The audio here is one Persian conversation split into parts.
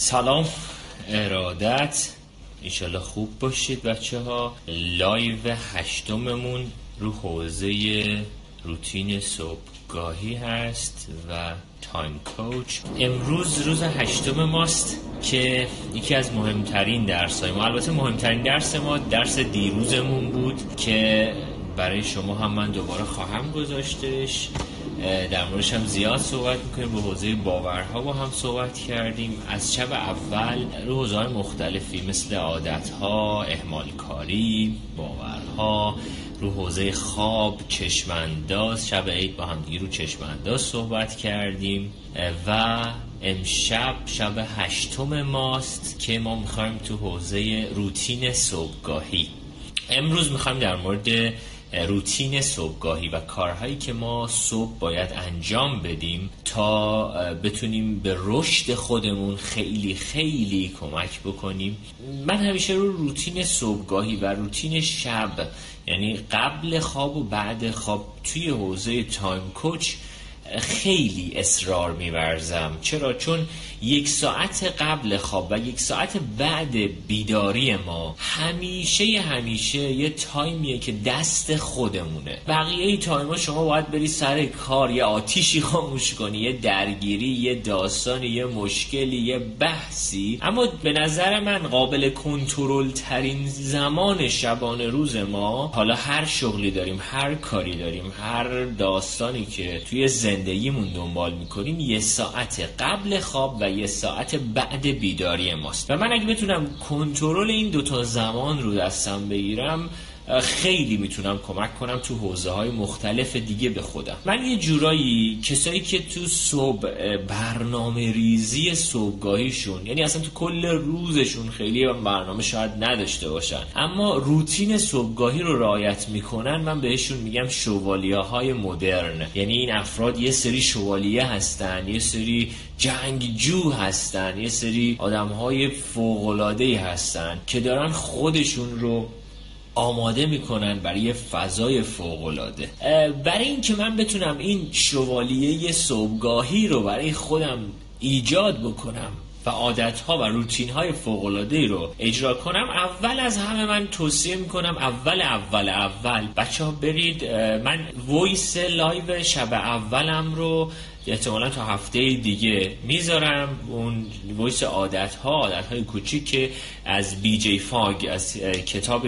سلام ارادت. ایشالله خوب باشید بچه ها لایو هشتممون رو حوزه روتین صبحگاهی هست و تایم کوچ. امروز روز هشتم ماست که یکی از مهمترین درس های ما البته مهمترین درس ما درس دیروزمون بود که برای شما هم من دوباره خواهم گذاشتش. در موردش هم زیاد صحبت می‌کنیم. به حوزه باورها با هم صحبت کردیم. از شب اول رو حوزه مختلفی مثل عادتها احمال کاری باورها رو حوزه خواب چشمانداز. شب عید با هم دیگه رو چشمانداز صحبت کردیم. و امشب شب هشتم ماست که ما می‌خوایم تو حوزه روتین صبحگاهی. امروز می‌خوایم در مورد روتین صبحگاهی و کارهایی که ما صبح باید انجام بدیم تا بتونیم به رشد خودمون خیلی خیلی کمک بکنیم. من همیشه رو روتین صبحگاهی و روتین شب یعنی قبل خواب و بعد خواب توی حوزه تایم کوچ خیلی اصرار میورزم. چرا؟ چون یک ساعت قبل خواب و یک ساعت بعد بیداری ما همیشه همیشه یه تایمیه که دست خودمونه. بقیه ای تایما شما باید بری سر کار یه آتیشی خاموش کنی یه درگیری یه داستانی یه مشکلی یه بحثی. اما به نظر من قابل کنترل ترین زمان شبانه روز ما حالا هر شغلی داریم هر کاری داریم هر داستانی که توی زندگیمون دنبال می‌کنیم یه ساعت قبل خواب و یه ساعت بعد بیداری ماست. و من اگه بتونم کنترل این دوتا زمان رو دستم بگیرم خیلی می‌تونم کمک کنم تو حوزه های مختلف دیگه به خودم. من یه جورایی کسایی که تو صبح برنامه ریزی صبحگاهیشون یعنی اصلا تو کل روزشون خیلی برنامه شاید نداشته باشن اما روتین صبحگاهی رو رعایت می‌کنن من بهشون میگم شوالیه های مدرن. یعنی این افراد یه سری شوالیه هستن یه سری جنگجو هستن یه سری آدم های فوقلاده هستن که دارن خودشون رو آماده می‌کنن برای فضای فوقالعاده. برای اینکه من بتونم این شوالیه صبحگاهی رو برای خودم ایجاد بکنم و عادت ها و روتین های فوق العاده رو اجرا کنم اول از همه من توصیه می‌کنم اول اول اول بچه ها برید من ویس لایو شب اولم رو احتمالا تا هفته دیگه می‌ذارم. اون ویس عادت ها عادت های کوچیک که از بی جی فاگ از کتاب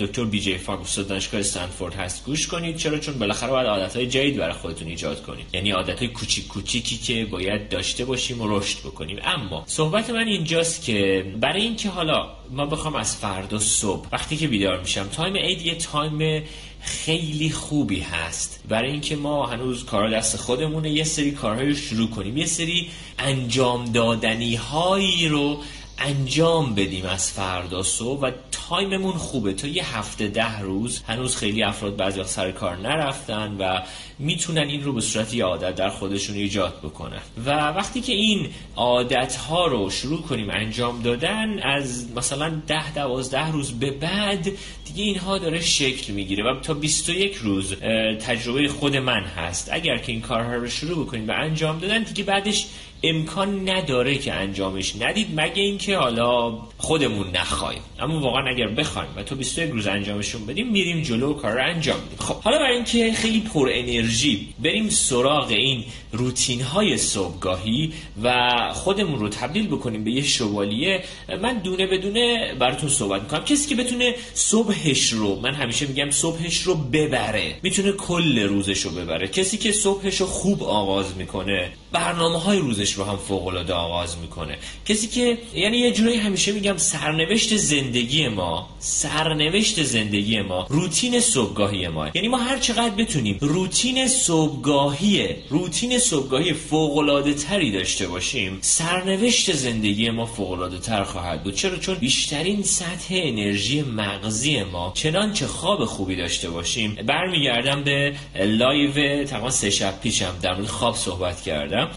دکتر بی جی فاگ استاد دانشگاه استنفورد هست گوش کنید. چرا؟ چون بالاخره باید عادت های جدید برای خودتون ایجاد کنید. یعنی عادت های کوچیک کوچیکی که باید داشته باشیم و رشد بکنیم. اما صحبت من اینجاست که برای اینکه حالا ما بخوام از فردا صبح وقتی که بیدار میشم تایم عید یه تایم خیلی خوبی هست. برای اینکه ما هنوز کار دست خودمونه یه سری کارهای رو شروع کنیم. یه سری انجام دادنی هایی رو انجام بدیم از فردا صبح و تایممون خوبه. تا یه هفته ده روز هنوز خیلی افراد بعضی سر کار نرفتن و می‌تونن این رو به صورت یه عادت در خودشون ایجاد بکنن. و وقتی که این عادت ها رو شروع کنیم انجام دادن از مثلا ده دوازده روز به بعد دیگه اینها داره شکل می‌گیره و تا 21 روز تجربه خود من هست. اگر که این کارها رو شروع بکنیم و انجام دادن دیگه بعدش امکان نداره که انجامش ندید مگه اینکه حالا خودمون نخوایم اما واقعا اگر بخوایم و تو 21 روز انجامشون بدیم میریم جلو کار رو انجام میدیم. خب حالا برای اینکه خیلی پر انرژی بریم سراغ این روتین های صبحگاهی و خودمون رو تبدیل بکنیم به یه شوالیه من دونه بدونه براتون صحبت می‌کنم. کسی که بتونه صبحش رو من همیشه میگم صبحش رو ببره می‌تونه کل روزش رو ببره. کسی که صبحش رو خوب آغاز می‌کنه برنامه های روزش رو هم فوق العاده آغاز می‌کنه. کسی که یعنی یه جورایی همیشه میگم سرنوشت زندگی ما سرنوشت زندگی ما روتین صبحگاهی ما. یعنی ما هر چقدر بتونیم روتین صبحگاهی روتین صبحگاهی فوق العاده تری داشته باشیم سرنوشت زندگی ما فوق العاده تر خواهد بود. چرا؟ چون بیشترین سطح انرژی مغزی ما چنانچه خواب خوبی داشته باشیم. برمیگردم به لایو تقریبا سه شب پیشم در مورد خواب صحبت کردم.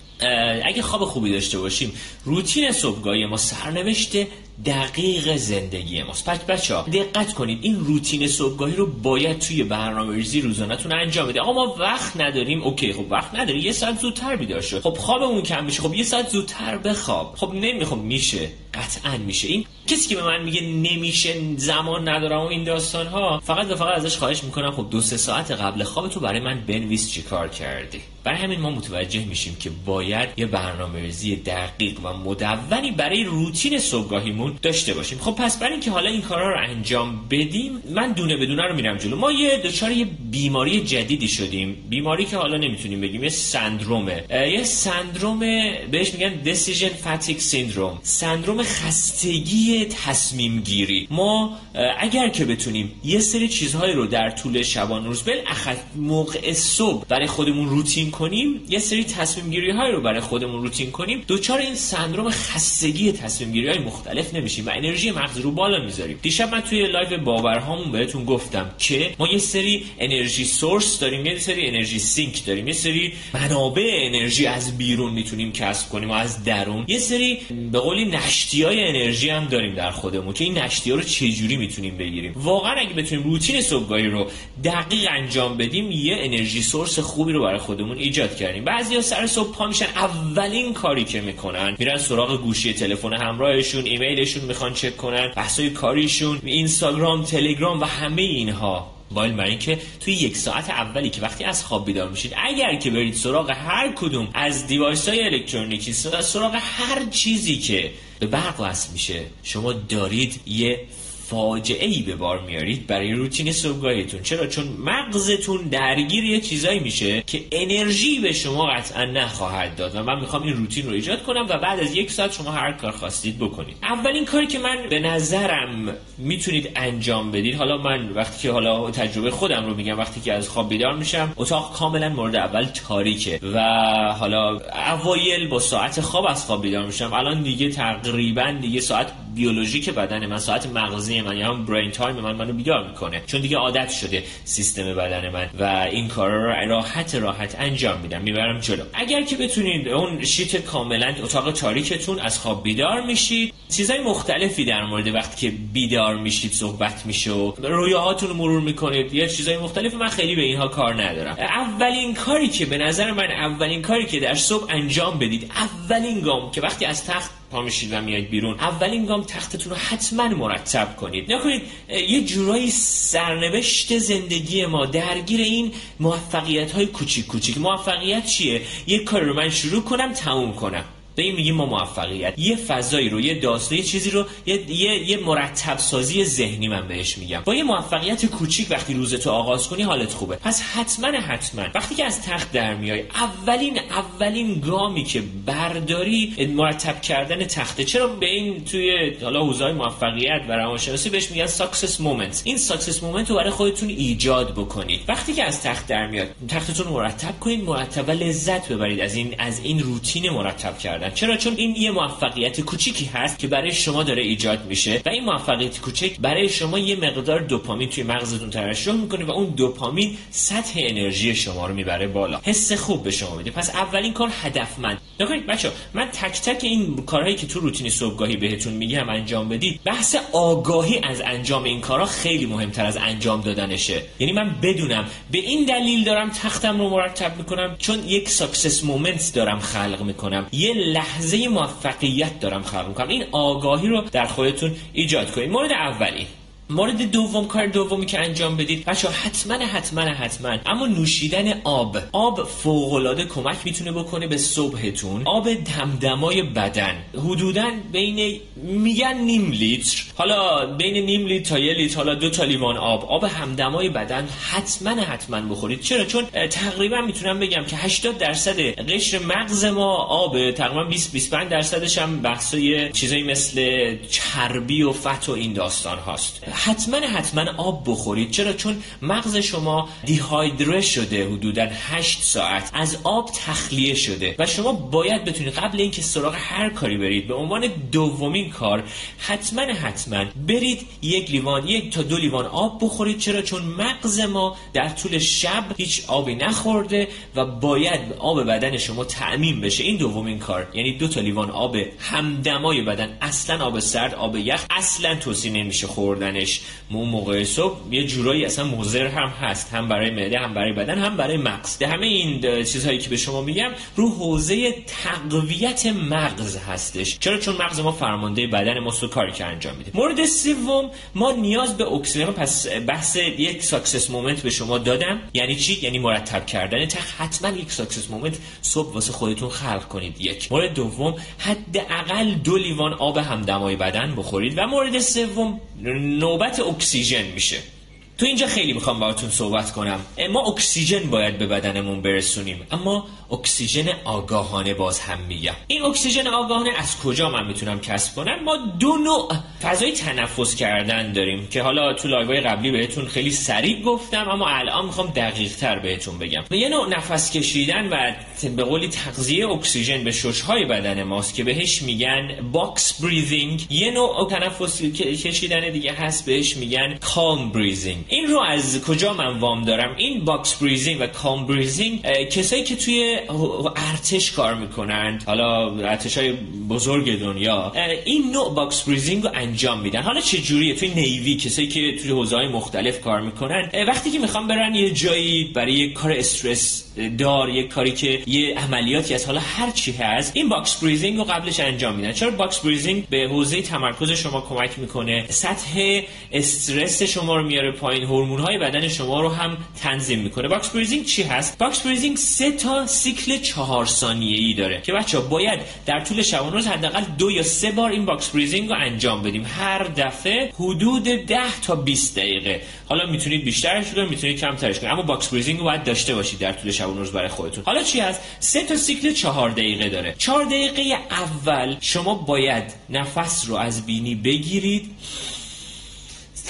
اگه خواب خوبی داشته باشیم روتین صبحگاهی ما سرنوشت دقیق زندگی ماست. پس بچه ها دقت کنید این روتین صبحگاهی رو باید توی برنامه ریزی روزانهتون انجام بده. آقا ما وقت نداریم. اوکی خب وقت نداری یه ساعت زودتر بیدار شد خب خوابمون کم میشه. خب یه ساعت زودتر بخواب. خب نمی‌خوام میشه. قطعا میشه. این کسی که به من میگه نمیشه زمان ندارم و این داستان ها فقط و فقط ازش خواهش می‌کنم خب دو سه ساعت قبل خواب تو برای من بنویس چیکار کردی. برای همین ما متوجه میشیم که باید یه برنامه ریزی دقیق و مدونی برای روتین صبحگاهیمون داشته باشیم. خب پس برای اینکه حالا این کارا رو انجام بدیم من دونه بدونه رو میرم جلو. ما یه دچار یه بیماری جدیدی شدیم. بیماری که حالا نمی‌تونیم بگیم یه سندرومه. یه سندروم بهش میگن decision fatigue syndrome. سندروم خستگی تصمیم گیری. ما اگر که بتونیم یه سری چیزهایی رو در طول شبان روز بالاخص موقع صبح برای خودمون روتین کنیم یه سری تصمیم گیری های رو برای خودمون روتین کنیم دوچار این سندروم خستگی تصمیم گیری های مختلف نمیشیم و انرژی مغز رو بالا می‌ذاریم. دیشب من توی لایو باورهامون بهتون گفتم که ما یه سری انرژی source داریم یه سری انرژی سینک داریم یه سری منابع انرژی از بیرون می‌تونیم کسب کنیم و از درون. یه سری به قولی نشتی های انرژی هم داریم در خودمون که این نشتی ها رو چجوری می‌تونیم بگیریم. واقعا اگه بتونیم روتین صبحگاهی رو دقیق انجام بدیم یه انرژی سورس خوبی رو برای خودمون ایجاد کردیم. بعضیا سر صبح پا میشن اولین کاری که می‌کنن میرن سراغ گوشی تلفن همراهشون ایمیلشون می‌خوان چک کنن بحثای کاریشون اینستاگرام تلگرام و همه اینها. بایل برای اینکه توی یک ساعت اولی که وقتی از خواب بیدار میشید اگر که برید سراغ هر کدوم از دیوایس های الکترونیکی سراغ هر چیزی که به برق وصل میشه شما دارید یه فاجعه ای به بار میارید برای روتین صبحگاهیتون. چرا؟ چون مغزتون درگیر یه چیزایی میشه که انرژی به شما قطعا نخواهد داد و من می‌خوام این روتین رو ایجاد کنم و بعد از یک ساعت شما هر کار خواستید بکنید. اولین کاری که من به نظرم می‌تونید انجام بدید حالا من وقتی که حالا تجربه خودم رو میگم وقتی که از خواب بیدار میشم اتاق کاملا مورد اول تاریکه و حالا اوایل با ساعت خواب از خواب بیدار میشم. الان دیگه تقریبا دیگه ساعت بیولوژیک بدن من ساعت مغزی من یا هم برین تایم من منو بیدار می‌کنه. چون دیگه عادت شده سیستم بدن من و این کارا رو راحت راحت انجام میدم می‌برم جلو. اگر که بتونید اون شیت کاملا اتاق تاریکتون از خواب بیدار میشید چیزای مختلفی در مورد وقتی که بیدار میشید صحبت میشه و رویاهاتون رو مرور می‌کنید. یه چیزای مختلف من خیلی به اینها کار ندارم. اولین کاری که به نظر من اولین کاری که در صبح انجام بدید اولین گام که وقتی از تخت پا میشید و میایید بیرون اولین گام تختتون رو حتما مرتب کنید. نکنید یه جورایی سرنوشت زندگی ما درگیر این موفقیت های کوچیک کوچیک. موفقیت چیه؟ یه کار رو من شروع کنم تموم کنم. این میگیم ما موفقیت. یه فضایی رو یه داستان یه چیزی رو یه, یه،, یه مرتب سازی ذهنی من بهش میگم. با یه موفقیت کوچیک وقتی روزتو آغاز کنی حالت خوبه. پس حتما حتما وقتی که از تخت در میای اولین اولین گامی که برداری مرتب کردن تخته. چرا به این توی حالا حوزه موفقیت و روانشناسی بهش میگن success moment این success moment رو برای خودتون ایجاد بکنید. وقتی که از تخت در میاد تختتون مرتب کنید مرتب و لذت ببرید از این از این روتین مرتب کردن چرا؟ چون این یه موفقیت کوچیکی هست که برای شما داره ایجاد میشه و این موفقیت کوچک برای شما یه مقدار دوپامین توی مغزتون ترشح می‌کنه و اون دوپامین سطح انرژی شما رو می‌بره بالا. حس خوب به شما میده. پس اولین کار هدفمند. نکنید بچه من تک تک این کارهایی که تو روتین صبحگاهی بهتون میگم انجام بدید بحث آگاهی از انجام این کارها خیلی مهمتر از انجام دادنشه. یعنی من بدونم به این دلیل دارم تختم رو مرتب می‌کنم چون یک success moment دارم خلق می‌کنم. یه لحظه موفقیت دارم خلق می‌کنم این آگاهی رو در خودتون ایجاد کنید. مورد اولی. مورد دوم کار دومی که انجام بدید. بچه حتما حتما حتما. اما نوشیدن آب. آب فوق کمک می‌تونه بکنه به صبحتون. آب دمدمای بدن. حدودا بین میگن نیم لیتر. حالا بین نیم لیتر تا یه لیتر حالا دو تا لیوان آب. آب همدمای بدن حتما حتما بخورید. چرا؟ چون تقریبا می‌تونم بگم که 80 درصد قشر مغز ما آب تقریبا 20 25 درصدش هم بحثای چیزایی مثل چربی و فت و این داستان هاست. حتما حتما آب بخورید. چرا؟ چون مغز شما دیهایدره شده حدودا 8 ساعت. از آب تخلیه شده. و شما باید بتونید قبل اینکه سراغ هر کاری برید به عنوان دومین کار حتما حتما برید یک لیوان یک تا دو لیوان آب بخورید. چرا؟ چون مغز ما در طول شب هیچ آبی نخورده و باید آب بدن شما تعمین بشه. این دومین کار. یعنی دو تا لیوان آب همدمای بدن. اصلا آب سرد آب یخ اصلا توصیه نمیشه خوردنش اون موقع صبح یه جورایی اصلا مضر هم هست. هم برای معده هم برای بدن هم برای مغز. همه این چیزهایی که به شما میگم رو حوزه تقویت مغز هستش. چرا؟ چون مغز ما فرمانده بدن ما کاری که انجام میده مورد سوم ما نیاز به اکسیژن. پس بحث یک success moment به شما دادم. یعنی چی؟ یعنی مرتب کردن تا حتما یک success moment صبح واسه خودتون خلق کنید. یک. مورد دوم حداقل دو لیوان آب همدمای بدن بخورید. و مورد سوم نوبت اکسیژن میشه. تو اینجا خیلی می‌خوام باهاتون صحبت کنم. ما اکسیژن باید به بدنمون برسونیم اما اکسیژن آگاهانه باز هم میگم. این اکسیژن آگاهانه از کجا من می‌تونم کسب کنم؟ ما دو نوع فضای تنفس کردن داریم که حالا تو لایوهای قبلی بهتون خیلی سریع گفتم اما الان می‌خوام دقیق تر بهتون بگم. یه نوع نفس کشیدن و به قولی تغذیه اکسیژن به ششهای بدن ماست که بهش میگن box breathing یه نوع تنفس کشیدن دیگه هست بهش میگن calm breathing این رو از کجا من وام دارم؟ این box breathing و calm breathing کسایی که توی ارتش کار می‌کنن حالا ارتش های بزرگ دنیا این نوع box breathing رو انجام میدن. حالا چه جوریه؟ توی navy کسایی که توی حوزه های مختلف کار می‌کنن وقتی که می‌خوام برن یه جایی برای یه کار استرس دار یه کاری که یه عملیاتی از حالا هر چی هست این box breathing رو قبلش انجام میدن. چرا box breathing به حوزه تمرکز شما کمک می‌کنه؟ سطح استرس شما رو میاره پایین هورمون های بدن شما رو هم تنظیم می‌کنه. box breathing چی هست؟ box breathing سه تا سیکل چهار ثانیه ای داره که بچه باید در طول شب روز حداقل دو یا سه بار این box breathing رو انجام بدیم. هر دفعه حدود 10 تا 20 دقیقه. حالا می‌تونید بیشترش کنید می‌تونید کمترش کنید اما box breathing رو باید داشته باشید در طول روز برای خودتون. حالا چی هست؟ سه تا سیکل چهار دقیقه داره. چهار دقیقه اول شما باید نفس رو از بینی بگیرید.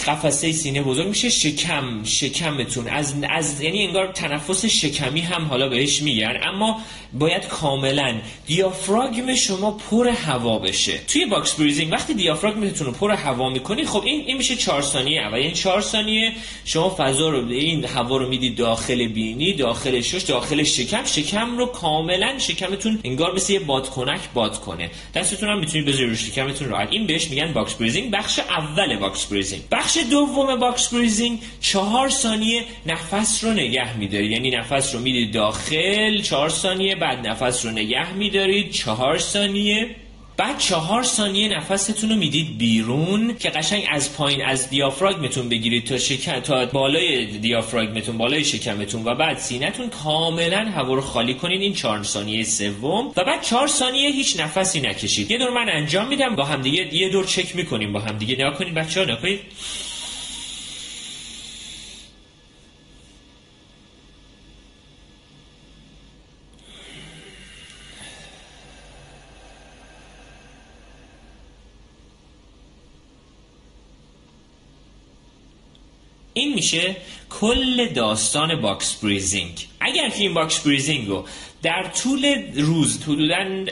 قفسه سینه بزرگ میشه شکم شکمتون. از از یعنی انگار تنفس شکمی هم حالا بهش میگن. اما باید کاملا دیافراگم شما پر هوا بشه. توی box breathing وقتی دیافراگمتون رو پر هوا می‌کنی خب این این میشه 4 ثانیه اول. این 4 ثانیه شما فضا رو این هوا رو می‌دید داخل بینی داخل شش داخل شکم. شکم رو کاملا شکمتون انگار مثل یه بادکنک باد کنه. دستتون هم می‌تونید بذارید رو شکمتون راحت. این بهش میگن box breathing. بخش اول box breathing. دوم box breathing چهار ثانیه نفس رو نگه میداری یعنی نفس رو می‌دید داخل چهار ثانیه بعد نفس رو نگه میدارید چهار ثانیه. بعد چهار ثانیه نفستون رو می‌دید بیرون که قشنگ از پایین از دیافراگمتون بگیرید تا شکم تا بالای دیافراگمتون بالای شکمتون و بعد سینهتون کاملا هوا رو خالی کنید این چهار ثانیه سوم. و بعد چهار ثانیه هیچ نفسی نکشید. یه دور من انجام میدم. با همدیگه یه دور چک می‌کنیم با همدیگه نگاه کنید بچه‌ها نگاه میشه کل داستان box breathing. اگر که این box breathing رو در طول روز حدودا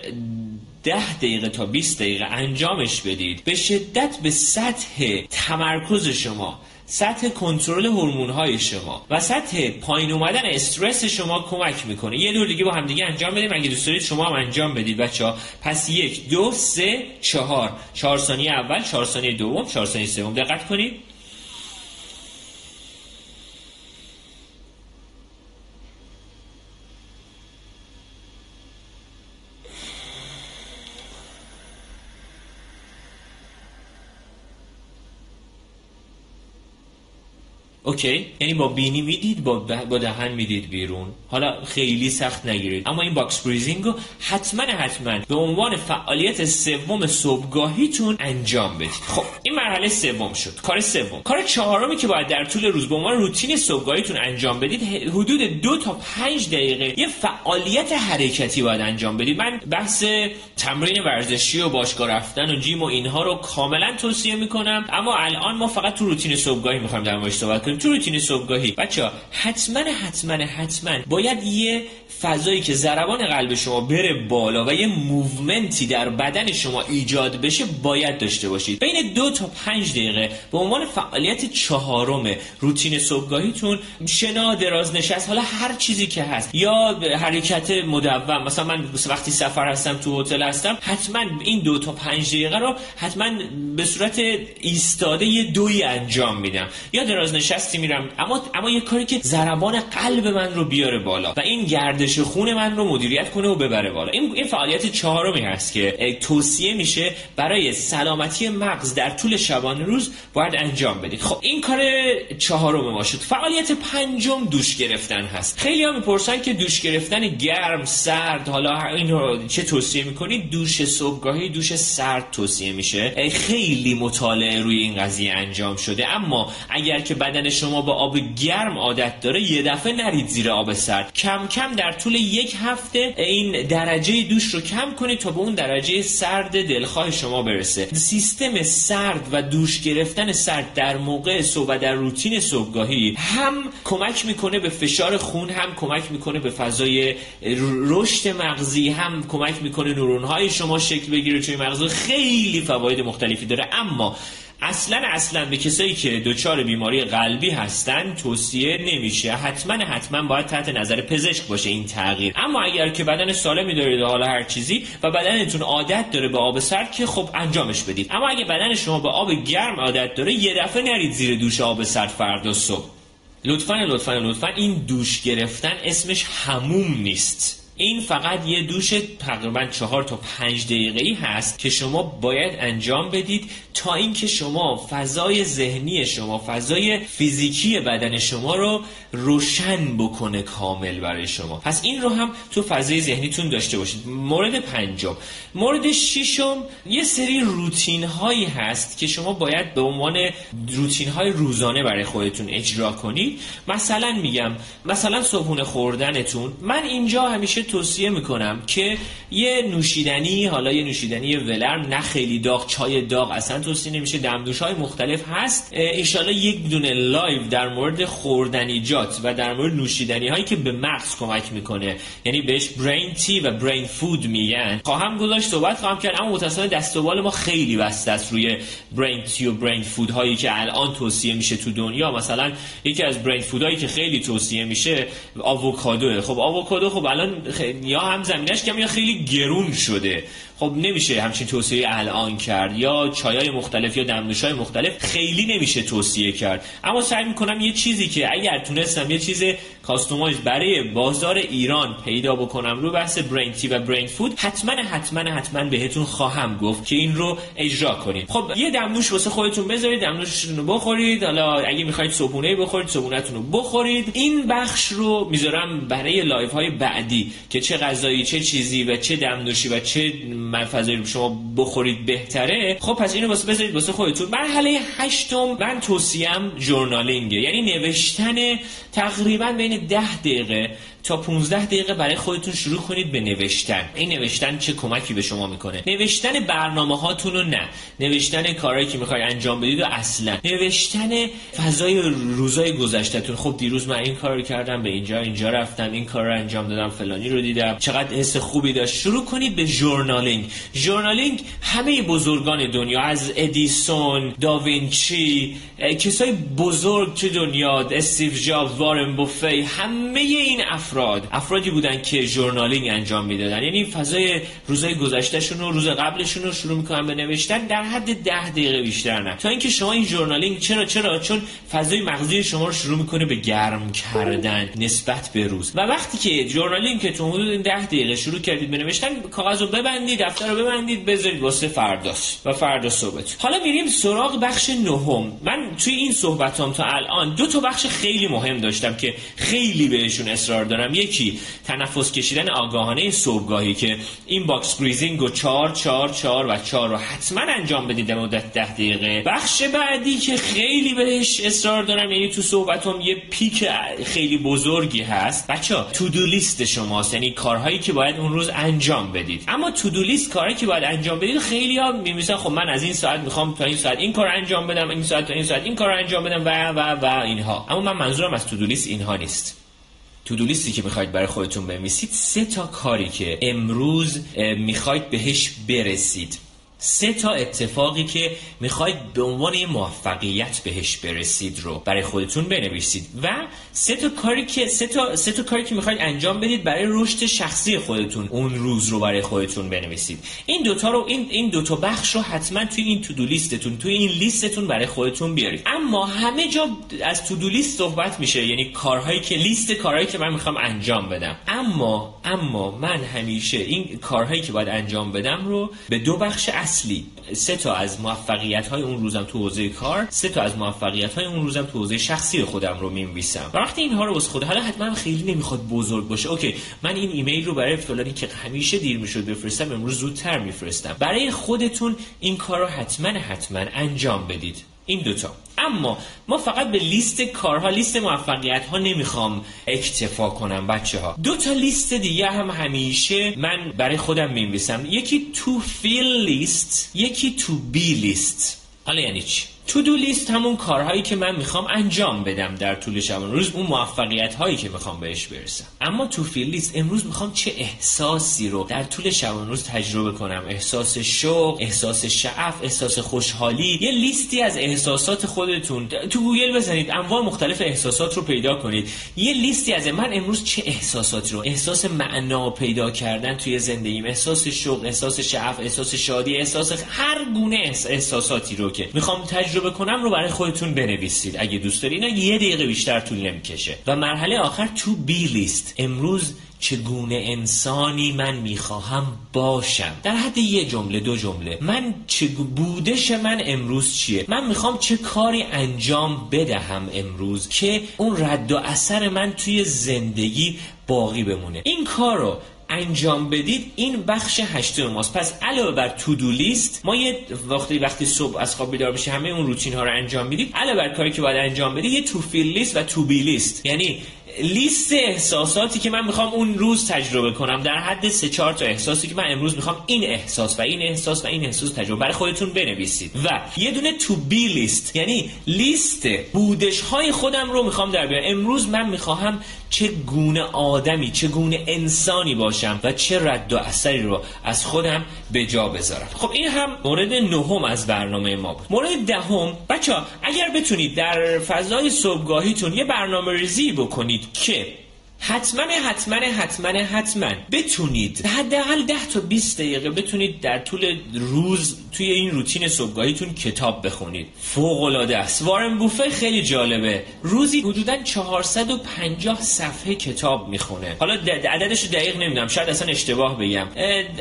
ده دقیقه تا 20 دقیقه انجامش بدید به شدت به سطح تمرکز شما سطح کنترل هورمون های شما و سطح پایین اومدن استرس شما کمک می‌کنه. یه دور دیگه با هم دیگه انجام بدیم. اگه دوست دارید شما هم انجام بدید بچه ها پس یک دو سه چهار. چهار ثانیه اول چهار ثانیه دوم چهار ثانیه سوم. دقت کنید. okay یعنی با بینی می‌دید با, با دهن می‌دید بیرون. حالا خیلی سخت نگیرید. اما این box breathing رو حتما حتما به عنوان فعالیت سوم صبحگاهیتون انجام بدید. خب این مرحله سوم شد. کار سوم. کار چهارمی که باید در طول روز به عنوان روتین صبحگاهیتون انجام بدید حدود دو تا پنج دقیقه یه فعالیت حرکتی باید انجام بدید. من بحث تمرین ورزشی و باشگاه رفتن و gym و اینها رو کاملا توصیه می‌کنم. اما الان ما فقط تو روتین صبحگاهی می‌خوایم در موردش صحبت کنیم. تو روتین صبحگاهی. بچه حتما حتما حتما باید یه فضایی که ضربان قلب شما بره بالا و یه موومنتی در بدن شما ایجاد بشه باید داشته باشید. بین دو تا پنج دقیقه به عنوان فعالیت چهارم روتین صبحگاهیتون شنا دراز نشست حالا هر چیزی که هست یا حرکت مدوم مثلا من وقتی سفر هستم تو هتل هستم حتما این دو تا پنج دقیقه رو حتما به صورت ایستاده یه دوی انجام میدم. یا دراز نشستی میرم. اما اما یه کاری که ضربان قلب من رو بیاره بالا و این گردش خون من رو مدیریت کنه و ببره بالا. این این فعالیت چهارمی هست که توصیه میشه برای سلامتی مغز در طول شبانه روز باید انجام بدید. خب این کار چهارم ما شد. فعالیت پنجم دوش گرفتن هست. خیلی ها می‌پرسن که دوش گرفتن گرم سرد حالا این رو چه توصیه می‌کنید؟ دوش صبحگاهی دوش سرد توصیه میشه. خیلی مطالعه روی این قضیه انجام شده. اما اگر که بدن شما به آب گرم عادت داره یه دفعه نرید زیر آب سرد. کم کم در طول یک هفته این درجه دوش رو کم کنید تا به اون درجه سرد دلخواه شما برسه. سیستم سرد و دوش گرفتن سرد در موقع صبح در روتین صبحگاهی هم کمک می‌کنه به فشار خون هم کمک می‌کنه به فضای رشد مغزی هم کمک می‌کنه نورون های شما شکل بگیره توی مغز خیلی فواید مختلفی داره. اما اصلا اصلا به کسایی که دچار بیماری قلبی هستن توصیه نمیشه. حتما حتما باید تحت نظر پزشک باشه این تغییر. اما اگر که بدن سالمی دارید حالا هر چیزی و بدنتون عادت داره به آب سرد که خب انجامش بدید. اما اگه بدن شما به آب گرم عادت داره یه دفعه نرید زیر دوش آب سرد فردا صبح. لطفا لطفا لطفا. این دوش گرفتن اسمش هموم نیست. این فقط یه دوش تقریبا چهار تا پنج دقیقه ای هست که شما باید انجام بدید تا اینکه شما فضای ذهنی شما فضای فیزیکی بدن شما رو روشن بکنه کامل برای شما. پس این رو هم تو فضای ذهنیتون داشته باشید. مورد پنجم. مورد ششم یه سری روتین هایی هست که شما باید به عنوان روتین های روزانه برای خودتون اجرا کنید. مثلا میگم مثلا صبحونه خوردنتون. من اینجا همیشه توصیه می‌کنم که یه نوشیدنی حالا یه نوشیدنی ولرم نه خیلی داغ چای داغ اصلا توصیه نمیشه دمنوش های مختلف هست. انشالله یک دونه live در مورد خوردنیجات و در مورد نوشیدنی هایی که به مغز کمک می‌کنه. یعنی بهش brain tea و brain food میگن. خواهم گذاشت صحبت خواهم کرد اما متاسفانه دست و ما خیلی بسته است روی brain tea و brain food هایی که الان توصیه میشه تو دنیا. مثلا یکی از brain food هایی که خیلی توصیه میشه آووکادو خب آووکادو خب الان یا هم زمینش کم یا خیلی گرون شده. خب نمیشه همچین توصیه الان کرد یا چایای مختلف یا دمنوشای مختلف خیلی نمیشه توصیه کرد. اما سعی می‌کنم یه چیزی که اگر تونستم یه چیز customize برای بازار ایران پیدا بکنم رو بحث brain tea و brain food حتما حتما حتما بهتون خواهم گفت که این رو اجرا کنید. خب یه دمنوش واسه خودتون بذارید دمنوشتون رو بخورید. حالا اگه می‌خواید صبحونه بخورید صبحونهتون رو بخورید. این بخش رو می‌ذارم برای live های بعدی که چه غذایی چه چیزی و چه دمنوشی و چه فضایی شما بخورید بهتره. خب پس اینو واسه بذارید واسه خودتون. مرحله هشتم من توصیم ژورنالینگه یعنی نوشتن تقریبا بین ده دقیقه تا 15 دقیقه برای خودتون شروع کنید به نوشتن. این نوشتن چه کمکی به شما می‌کنه؟ نوشتن برنامه هاتون رو نه. نوشتن کارهایی که می‌خوای انجام بدید و اصلا. نوشتن فضای روزای گذشتهتون. خب دیروز من این کار رو کردم به اینجا اینجا رفتم این کار رو انجام دادم فلانی رو دیدم. چقدر حس خوبی داشت. شروع کنید به ژورنالینگ. journaling همه بزرگان دنیا از ادیسون داوینچی کسای بزرگ تو دنیا استیو جابز وارن بافت همه این افراد افرادی بودن که journaling انجام می‌دادن. یعنی فضای روزای گذشتهشون و روز قبلشون رو شروع می‌کنن به نوشتن در حد ده دقیقه بیشتر نه. تا اینکه شما این journaling چرا چرا؟ چون فضای مغزی شما رو شروع می‌کنه به گرم کردن نسبت به روز. و وقتی که journaling که تو حدود ده دقیقه شروع کردید به نوشتن کاغذ ببندید دفتر رو ببندید بذارید واسه فرداست و فردا صبحت حالا میریم سراغ بخش نهم. من توی این صحبتام تا الان دو تا بخش خیلی مهم داشتم که خیلی بهشون اصرار دارم. یکی تنفس کشیدن آگاهانه صبحگاهی که این box breathing و چار چار چار و چار رو حتما انجام بدید در مدت ده دقیقه. بخش بعدی که خیلی بهش اصرار دارم یعنی تو صحبتم یه peak خیلی بزرگی هست. بچه ها to-do list شماست. یعنی کارهایی که باید اون روز انجام بدید. اما to-do list کارهایی که باید انجام بدید خیلی ها می‌نویسن خب من از این ساعت می‌خوام تا این ساعت این کار انجام بدم این ساعت تا این ساعت این کار انجام بدم و و و اینها. اما من منظورم از to-do list اینها نیست. تو لیستی که می‌خواید برای خودتون بنویسید سه تا کاری که امروز می‌خواید بهش برسید. سه تا اتفاقی که می‌خواید به عنوان یه موفقیت بهش برسید رو برای خودتون بنویسید و سه تا کاری که سه تا سه تا کاری که می‌خواید انجام بدید برای رشد شخصی خودتون اون روز رو برای خودتون بنویسید. این دوتا رو این این دوتا بخش رو حتما توی این تو دو لیستتون توی این لیستتون برای خودتون بیارید. اما همه جا از تو دو لیست صحبت میشه یعنی کارهایی که لیست کارهایی که من می‌خوام انجام بدم. اما اما من همیشه این کارهایی که باید انجام بدم رو به دو بخش اصلی. سه تا از موفقیت های اون روزم تو حوزه کار سه تا از موفقیت های اون روزم تو حوزه شخصی خودم رو می‌نویسم. و وقتی اینها رو واسه خود حالا حتما خیلی نمی‌خواد بزرگ باشه. اوکی من این ایمیل رو برای فلانی که همیشه دیر می‌شد بفرستم امروز زودتر میفرستم. برای خودتون این کار رو حتما حتما انجام بدید. این دوتا. اما ما فقط به لیست کارها لیست موفقیت ها نمی‌خوام اکتفا کنم بچه ها دو تا لیست دیگه هم همیشه من برای خودم می‌نویسم یکی to feel list یکی to be list. حالا یعنی چی؟ to do list همون کارهایی که من می‌خوام انجام بدم در طول شب روز اون موفقیت هایی که می‌خوام بهش برسم. اما to feel list امروز می‌خوام چه احساسی رو در طول شب روز تجربه کنم؟ احساس شوق احساس شعف احساس خوشحالی؟ یه لیستی از احساسات خودتون. تو گوگل بزنید انواع مختلف احساسات رو پیدا کنید. یه لیستی از من امروز چه احساساتی رو؟ احساس معنا پیدا کردن توی زندگیم احساس شوق احساس شعف احساس شادی احساس هر گونه احساساتی رو که می‌خوام تجربه تجربه کنم رو برای خودتون بنویسید. اگه دوست دارید اینا یه دقیقه بیشتر طول نمی‌کشه. و مرحله آخر تو بی لیست. امروز چگونه انسانی من می‌خواهم باشم؟ در حد یه جمله دو جمله. من چه بودش من امروز چیه؟ من می‌خوام چه کاری انجام بدهم امروز که اون رد و اثر من توی زندگی باقی بمونه؟ این کار رو انجام بدید این بخش هشتم ماست. پس علاوه بر تو دو لیست ما یه وقتی وقتی صبح از خواب بیدار بشه همه اون روتین ها رو انجام می‌دید علاوه بر کاری که باید انجام بدید یه تو فیل لیست و تو بی لیست یعنی لیست احساساتی که من می‌خوام اون روز تجربه کنم در حد سه چهار تا احساسی که من امروز می‌خوام این احساس و این احساس و این احساس تجربه برای خودتون بنویسید. و یه دونه تو بی لیست یعنی لیست بودش های خودم رو می‌خوام در بیارم. امروز من می‌خواهم چه گونه آدمی چه گونه انسانی باشم و چه رد و اثری رو از خودم به جا بذارم. خب این هم مورد نهم از برنامه ما بود. مورد دهم بچه ها اگر بتونید در فضای صبحگاهیتون یه برنامه ریزی بکنید که حتما حتما حتما حتما. بتونید حداقل 10 تا 20 دقیقه بتونید در طول روز توی این روتین صبحگاهیتون کتاب بخونید. فوق العاده است. وارن بوفه خیلی جالبه. روزی حدودا 450 صفحه کتاب می‌خونه. حالا عددش دقیق نمی‌دونم. شاید اصلا اشتباه بگم.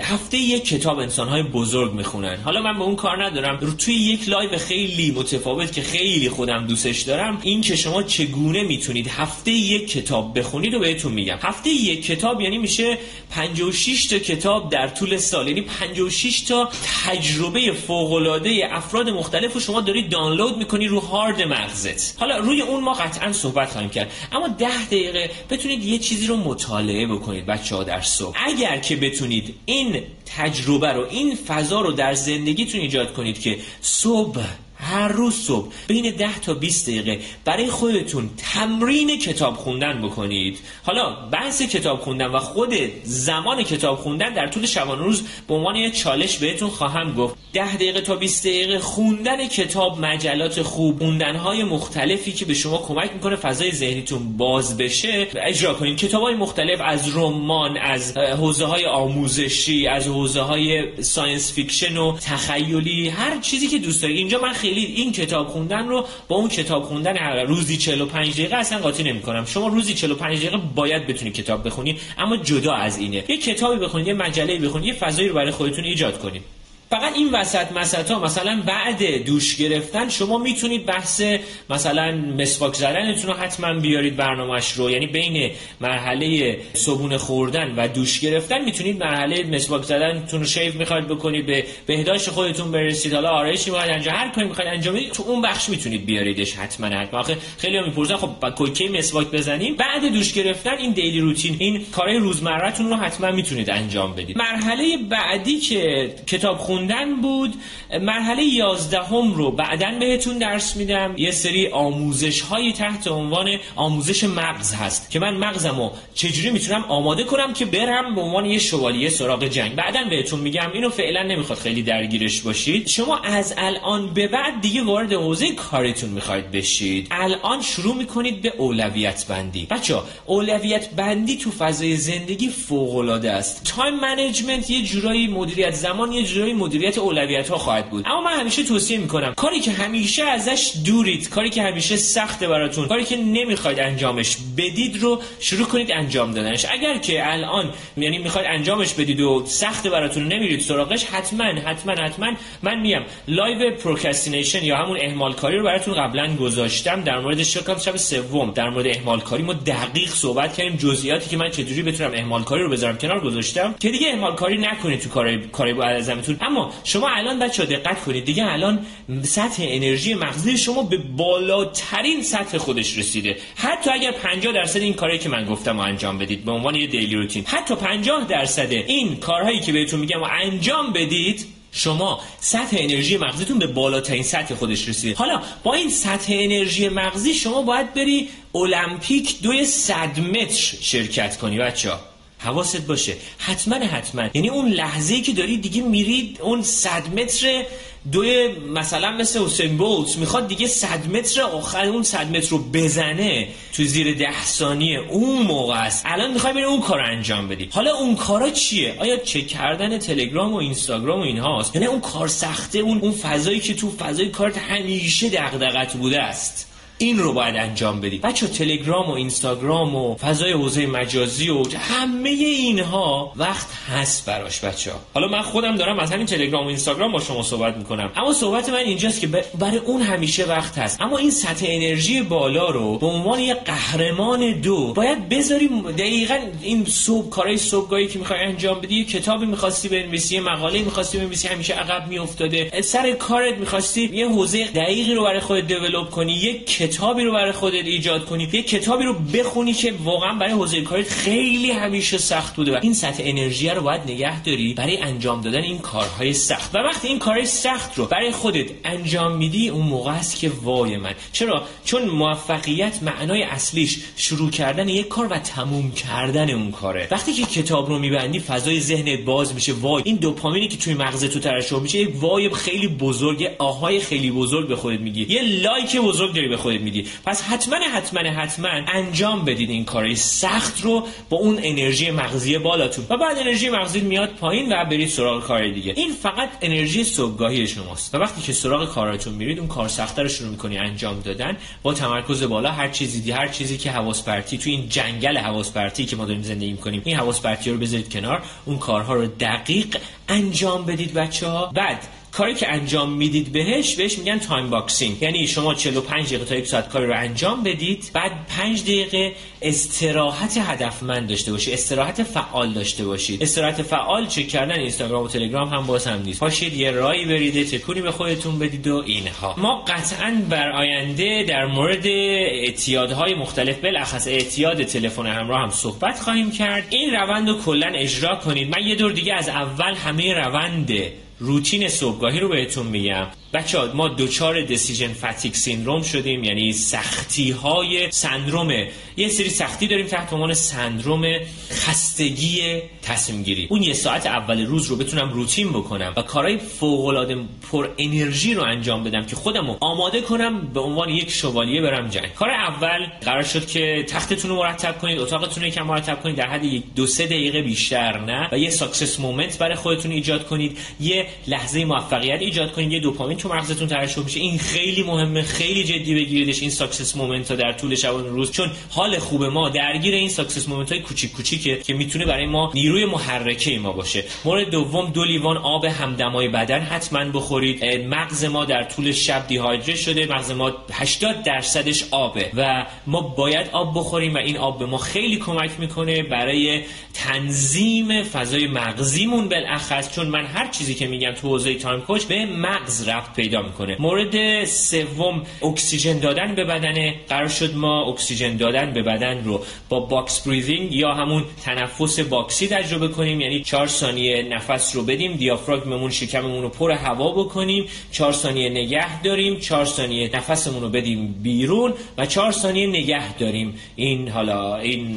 هفته یک کتاب انسانهای بزرگ می‌خونن. حالا من به اون کار ندارم. رو توی یک لایو خیلی متفاوت که خیلی خودم دوستش دارم. این که شما چگونه می‌تونید هفته یک کتاب بخونید و بهتون میگم. هفته یک کتاب یعنی میشه 56 تا کتاب در طول سال. یعنی 56 تا تجربه فوق العاده افراد مختلف رو شما دارید دانلود می‌کنی رو هارد مغزت. حالا روی اون ما قطعا صحبت خواهیم کرد. اما ده دقیقه بتونید یه چیزی رو مطالعه بکنید بچه ها در صبح. اگر که بتونید این تجربه رو این فضا رو در زندگیتون ایجاد کنید که صبح هر روز صبح بین 10 تا 20 دقیقه برای خودتون تمرین کتاب خوندن بکنید. حالا بحث کتاب خوندن و خود زمان کتاب خوندن در طول شبانه روز به عنوان یک چالش بهتون خواهم گفت. 10 دقیقه تا 20 دقیقه خوندن کتاب مجلات خوب های مختلفی که به شما کمک می‌کنه فضای ذهنیتون باز بشه اجرا کنید. کتاب های مختلف از رمان از حوزه های آموزشی از حوزه های science fiction و تخیلی هر چیزی که دوست دارید. اینجا من خیلی خیلی این کتاب خوندن رو با اون کتاب خوندن روزی 45 دقیقه اصلا قاطی نمی‌کنم. شما روزی 45 دقیقه باید بتونید کتاب بخونی اما جدا از اینه. یه کتابی بخونید یه مجله بخونید یه فضایی رو برای خودتون ایجاد کنید فقط این وسط مسط ها مثلا بعد دوش گرفتن شما می‌تونید بحث مثلا مسواک زدنتون رو حتما بیارید برنامهش رو. یعنی بین مرحله صبون خوردن و دوش گرفتن می‌تونید مرحله مسواک زدنتون رو شیف می‌خواید بکنید به بهداشت خودتون برسید. حالا آرایشی می‌خواید انجام هر کاری می‌خواید انجام بدید تو اون بخش می‌تونید بیاریدش حتما حتما. آخه خیلی می‌پرسن خب کوکی مسواک بزنیم؟ بعد دوش گرفتن این دیلی روتین این کارهای روزمرهتون رو حتما می‌تونید انجام بدید. مرحله بعدی که کتاب خوندن بود. مرحله یازدهم رو بعدا بهتون درس میدم. یه سری آموزش های تحت عنوان آموزش مغز هست که من مغزم رو چجوری می‌تونم آماده کنم که برم به عنوان یه شوالیه سراغ جنگ. بعدا بهتون میگم اینو فعلا نمی‌خواد خیلی درگیرش باشید. شما از الان به بعد دیگه وارد حوزه کارتون می‌خواید بشید. الان شروع می‌کنید به اولویت بندی. بچه اولویت بندی تو فضای زندگی فوق العاده است. time management یه جورایی مدیریت زمان یه جورایی مدیریت اولویت ها خواهد بود. اما من همیشه توصیه می‌کنم کاری که همیشه ازش دورید کاری که همیشه سخته براتون کاری که نمی‌خواید انجامش بدید رو شروع کنید انجام دادنش. اگر که الان یعنی می‌خواید انجامش بدید و سخت براتون نمیرید سراغش حتما حتما حتما من میم لایو پروکرستینیشن یا همون اهمال کاری رو براتون قبلا گذاشتم در مورد شکل شب سوم. در مورد اهمال کاری ما دقیق صحبت کردیم جزئیاتی که من چجوری بتونم اهمال کاری رو بذارم کنار گذاشتم که دیگه اهمال کاری نکنید تو کار کاری با اما شما الان بچه دقت کنید دیگه الان سطح انرژی مغزی شما به بالاترین سطح خودش رسیده. حتی اگر 50 درصد این کاری که من گفتم رو انجام بدید به عنوان یه دیلی روتین حتی 50 درصد این کارهایی که بهتون میگم و انجام بدید شما سطح انرژی مغزیتون به بالاترین سطح خودش رسید حالا با این سطح انرژی مغزی شما باید بری المپیک دوی صد متر شرکت کنی بچه حواست باشه. حتما حتما. یعنی اون لحظه که داری دیگه میرید اون صد متر دوی مثلا مثل حسین بولت می‌خواد دیگه صد متر آخر اون صد متر رو بزنه تو زیر ده ثانیه. اون موقع است. الان می‌خوای بری اون کار انجام بدی. حالا اون کارا چیه؟ آیا چک کردن تلگرام و اینستاگرام و اینهاست؟ یعنی اون کار سخته اون اون فضایی که تو فضای کارت همیشه دغدغت بوده است. این رو باید انجام بدید بچه تلگرام و اینستاگرام و فضای حوزه مجازی و همه اینها وقت هست براش بچه ها حالا من خودم دارم از همین تلگرام و اینستاگرام با شما صحبت می‌کنم. اما صحبت من اینجاست که برای اون همیشه وقت هست. اما این سطح انرژی بالا رو به عنوان یه قهرمان دو باید بذاریم. دقیقا این صبح کارهای صبحگاهی که می‌خوای انجام بدی یه کتابی می‌خواستی بنویسی یه مقاله می‌خواستی بنویسی همیشه عقب میافتاده. سر کارت می‌خواستی یه حوزه دقیقی رو برای خودت دیولپ کنی یک کتابی رو برای خودت ایجاد کنی یه کتابی رو بخونی که واقعا برای حوزه کارت خیلی همیشه سخت بوده و این سطح انرژی رو باید نگه داری برای انجام دادن این کارهای سخت. و وقتی این کارهای سخت رو برای خودت انجام میدی اون موقع است که وای من. چرا؟ چون موفقیت معنای اصلیش شروع کردن یک کار و تموم کردن اون کاره. وقتی که کتاب رو میبندی فضای ذهنت باز میشه. وای این دوپامینی که توی مغز تو ترشح میشه یک وای خیلی بزرگ آهای خیلی بزرگ به خودت میگی. یه لایک بزرگ داری به خودت میدی پس حتما حتما حتما انجام بدید این کارهای سخت رو با اون انرژی مغزی بالاتون. و بعد انرژی مغزی میاد پایین و برید سراغ کار دیگه. این فقط انرژی صبحگاهی شماست. و وقتی که سراغ کاراتون میرید اون کار سخت رو شروع می‌کنی انجام دادن. با تمرکز بالا هر چیزی دی هر چیزی که حواس پرتی تو این جنگل حواس پرتی که ما داریم زندگی می‌کنیم این حواس پرتی رو بذارید کنار. اون کارها رو دقیق انجام بدید بچه ها بعد کاری که انجام می‌دید بهش بهش میگن time boxing یعنی شما 45 دقیقه تا یک ساعت کاری رو انجام بدید بعد 5 دقیقه استراحت هدفمند داشته باشید استراحت فعال داشته باشید. استراحت فعال چک کردن اینستاگرام و تلگرام هم باز هم نیست. پاشید یه راهی برید تکونی به خودتون بدید و اینها. ما قطعا بر آینده در مورد اعتیادهای مختلف بالاخص اعتیاد تلفن همراه هم صحبت خواهیم کرد. این روند رو کلا اجرا کنید. من یه دور دیگه از اول همه روند روتین صبحگاهی رو بهتون میگم. بچه ما دچار decision fatigue syndrome شدیم یعنی سختی های سندرومه یه سری سختی داریم تحت عنوان سندروم خستگی تصمیم گیری اون یه ساعت اول روز رو بتونم روتین بکنم و کارهای فوق العاده پر انرژی رو انجام بدم که خودم رو آماده کنم به عنوان یک شوالیه برم جنگ. کار اول قرار شد که تختتون رو مرتب کنید اتاقتون رو یکم مرتب کنید در حد یک دو سه دقیقه بیشتر نه؟ و یه success moment برای خودتون ایجاد کنید یه لحظه موفقیت ایجاد کنید یه دوپامین تو مغزتون ترشح میشه. این خیلی مهمه. خیلی جدی بگیریدش این success moment ها در طول شبانه روز. چون حال خوب ما درگیر این success moment های کوچیک کوچیکه که می‌تونه برای ما نیروی محرکه ما باشه. مورد دوم دو لیوان آب همدمای بدن. حتما بخورید. مغز ما در طول شب dehydrate شده. مغز ما 80 درصدش آبه و ما باید آب بخوریم و این آب به ما خیلی کمک می‌کنه برای تنظیم فضای مغزیمون بالاخص. چون من هر چیزی که میگم تو حوزه time coach به مغز ربط پیدا می‌کنه. مورد سوم اکسیژن دادن به بدن قرار شد ما اکسیژن دادن به بدن رو با box breathing یا همون تنفس باکسی تجربه کنیم. یعنی 4 ثانیه نفس رو بدیم دیافراگممون شکممون رو پر هوا بکنیم. 4 ثانیه نگه داریم. 4 ثانیه نفسمون رو بدیم بیرون و 4 ثانیه نگه داریم. این حالا این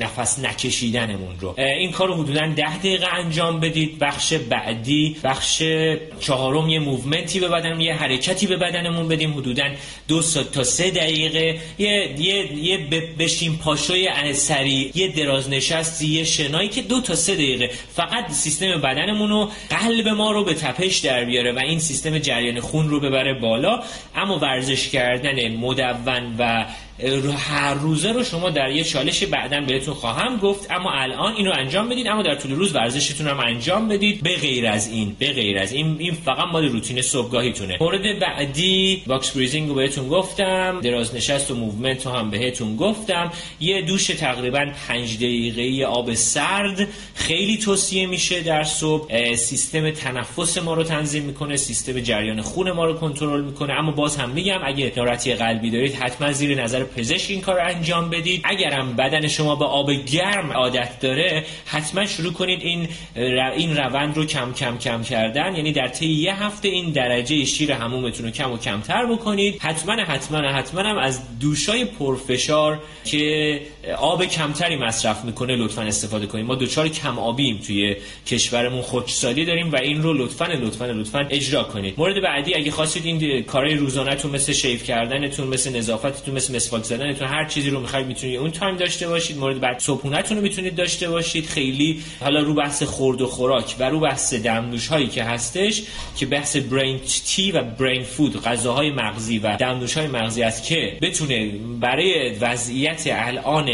نفس نکشیدنمون رو. این کار رو حدودا 10 دقیقه انجام بدید. بخش بعدی بخش چهارم یه موومنتی به بدن یه حرکتی به بدنمون بدیم حدودا دو تا سه دقیقه. یه یه یه بشیم پاشوی سری یه دراز نشستی یه شنایی که دو تا سه دقیقه. فقط سیستم بدنمون رو قلب ما رو به تپش در بیاره و این سیستم جریان خون رو ببره بالا. اما ورزش کردن مدون و هر روزه رو شما در یه چالش بعدا بهتون خواهم گفت اما الان اینو انجام بدید اما در طول روز ورزشتون هم انجام بدید. به غیر از این به غیر از این این فقط مال روتین صبحگاهیتونه. مورد بعدی box breathing رو بهتون گفتم دراز نشست و movement رو هم بهتون گفتم. یه دوش تقریبا 5 دقیقه‌ای آب سرد. خیلی توصیه میشه در صبح. سیستم تنفس ما رو تنظیم می‌کنه سیستم جریان خون ما رو کنترل می‌کنه. اما باز هم میگم اگه ناراحتی قلبی دارید حتما زیر نظر پزشک این کار انجام بدید. اگرم بدن شما به آب گرم عادت داره حتما شروع کنید این این روند رو کم کم کم کردن. یعنی در طی یه هفته این درجه شیر همومتون رو کم و کمتر بکنید. حتما حتما حتما هم از دوشای پرفشار که آب کمتری مصرف می‌کنه لطفا استفاده کنید. ما دوچار کم آبیم توی کشورمون. خشکسالی داریم و این رو لطفا لطفا لطفا اجرا کنید. مورد بعدی اگه خواستید این کارهای روزانه‌تون مثل شیف کردنتون مثل نظافتتون مثل مسواک زدنتون هر چیزی رو می‌خواید می‌تونید اون تایم داشته باشید مورد بعد صبحونه‌تون رو می‌تونید داشته باشید. خیلی حالا رو بحث خورد و خوراک و رو بحث دمنوش هایی که هستش که بحث برین تی و برین فود غذاهای مغزی و دمنوش های مغزی است که بتونه برای وضعیت الان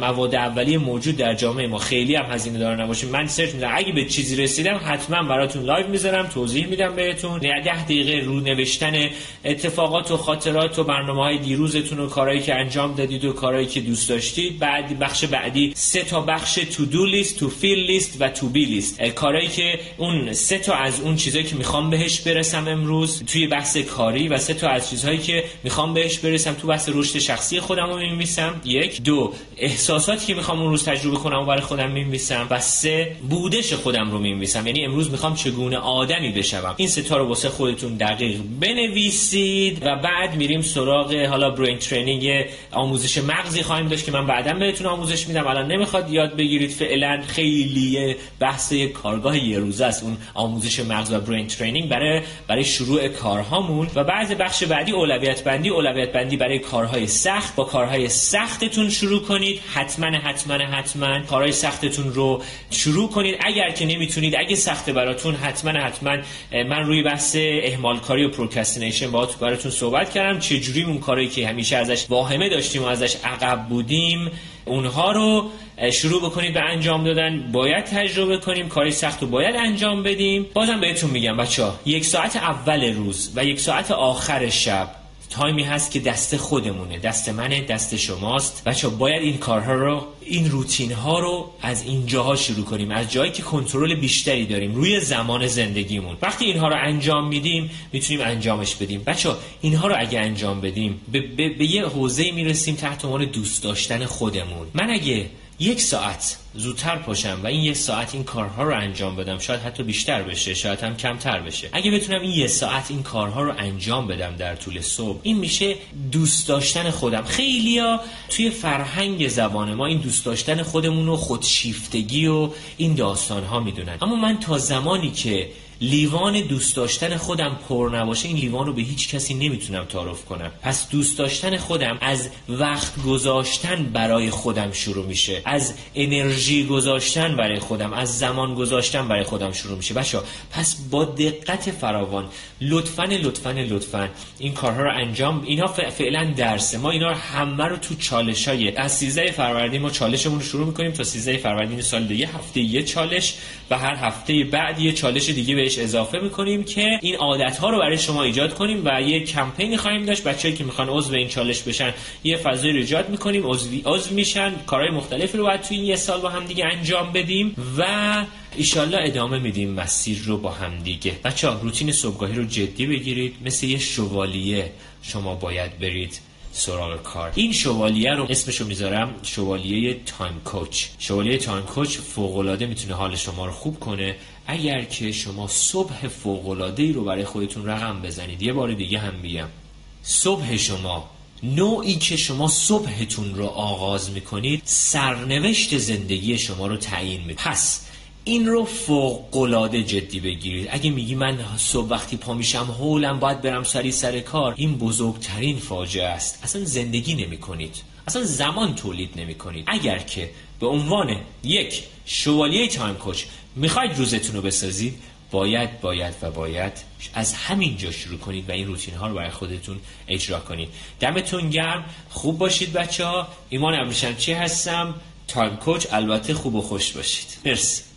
مواد اولیه موجود در جامعه ما خیلی هم هزینه دار نباشه. من search میدم. اگه به چیزی رسیدم حتما براتون live می‌ذارم توضیح میدم بهتون. ده دقیقه رو نوشتن اتفاقات و خاطرات و برنامه های دیروزتون و کارهایی که انجام دادید و کارهایی که دوست داشتید. بعد بخش بعدی سه تا بخش to do list to feel list و to be list کارهایی که اون سه تا از اون چیزایی که می‌خوام بهش برسم امروز توی بحث کاری و سه تا از چیزهایی که می‌خوام بهش برسم تو بحث رشد شخصی خودم رو می‌نویسم یک. دو. احساساتی که می‌خوام اون روز تجربه کنم و برای خودم می‌نویسم و سه. بودن خودم رو می‌نویسم یعنی امروز می‌خوام چگونه آدمی بشم این سه تا رو واسه خودتون دقیق بنویسید و بعد میریم سراغ حالا برین ترینینگ آموزش مغزی خواهیم داشت که من بعدا بهتون آموزش میدم. الان نمی‌خواد یاد بگیرید فعلا خیلی بحث کارگاه یه روزه است. اون آموزش مغز و برین ترینینگ برای برای شروع کارهامون. و بعض بخش بعدی اولویت بندی اولویت بندی برای کارهای سخت. با کارهای سختتون شروع کنید. حتما حتما حتما کارهای سختتون رو شروع کنید. اگر که نمی‌تونید اگه سخته براتون حتما حتما من روی بحث اهمال کاری و procrastination با براتون صحبت کردم. چه جوری اون کاری که همیشه ازش واهمه داشتیم و ازش عقب بودیم اونها رو شروع بکنید به انجام دادن. باید تجربه کنیم کاری سخت رو باید انجام بدیم. بازم بهتون میگم بچه ها یک ساعت اول روز و یک ساعت آخر شب time ی هست که دست خودمونه دست منه دست شماست. بچه باید این کارها رو این روتین ها رو از اینجاها شروع کنیم. از جایی که کنترل بیشتری داریم روی زمان زندگیمون. وقتی اینها رو انجام میدیم می‌تونیم انجامش بدیم. بچه اینها رو اگه انجام بدیم به, به, به یه حوزه می‌رسیم تحت عنوان دوست داشتن خودمون. من اگه یک ساعت زودتر پاشم و این یک ساعت این کارها رو انجام بدم شاید حتی بیشتر بشه شاید هم کمتر بشه. اگه بتونم این یک ساعت این کارها رو انجام بدم در طول صبح این میشه دوست داشتن خودم. خیلیا توی فرهنگ زبان ما این دوست داشتن خودمون و خودشیفتگی و این داستان ها می‌دونن. اما من تا زمانی که لیوان دوست داشتن خودم پر نباشه این لیوان رو به هیچ کسی نمی‌تونم تعارف کنم. پس دوست داشتن خودم از وقت گذاشتن برای خودم شروع میشه. از انرژی گذاشتن برای خودم از زمان گذاشتن برای خودم شروع میشه. بچه پس با دقت فراوان لطفا لطفا لطفا این کارها رو انجام اینا فعلا درسه. ما اینا رو همه رو تو چالش های از 13 فروردین ما چالشمون رو شروع می‌کنیم تا 13 فروردین سال دیگه هفته یه چالش و هر هفته بعد یه چالش دیگه بهش اضافه می‌کنیم که این عادت ها رو برای شما ایجاد کنیم و یه کمپینی خواهیم داشت. بچه‌هایی که می‌خوان عضو این چالش بشن یه فضایی رو ایجاد می‌کنیم. عضو میشن. کارهای مختلفی رو باید توی این یه سال با هم دیگه انجام بدیم و ایشالله ادامه میدیم مسیر رو با هم دیگه. بچه ها روتین صبحگاهی رو جدی بگیرید. مثل یه شوالیه شما باید برید سراغ کار. این شوالیه رو اسمشو می‌ذارم شوالیه time coach. شوالیه time coach فوقالعاده می‌تونه حال شما رو خوب کنه اگر که شما صبح فوقالعاده ای رو برای خودتون رقم بزنید یه بار دیگه هم میگم. صبح شما نوعی که شما صبحتون رو آغاز می‌کنید سرنوشت زندگی شما رو تعیین می‌کنه. پس این رو فوق جدی بگیرید. اگه میگی من صبح وقتی پا میشم هولم باید برم سری سر کار این بزرگترین فاجعه است. اصلا زندگی نمی کنید اصلا زمان تولید نمی کنید اگر که به عنوان یک شوالیه time coach می‌خواید روزتون رو بسازید؟ باید باید و باید از همین جا شروع کنید و این روتین ها رو برای خودتون اجرا کنید. دمتون گرم. خوب باشید بچه ها ایمان ابریشم‌چی هستم؟ time coach. البته خوب و خوش باشید. مرسی.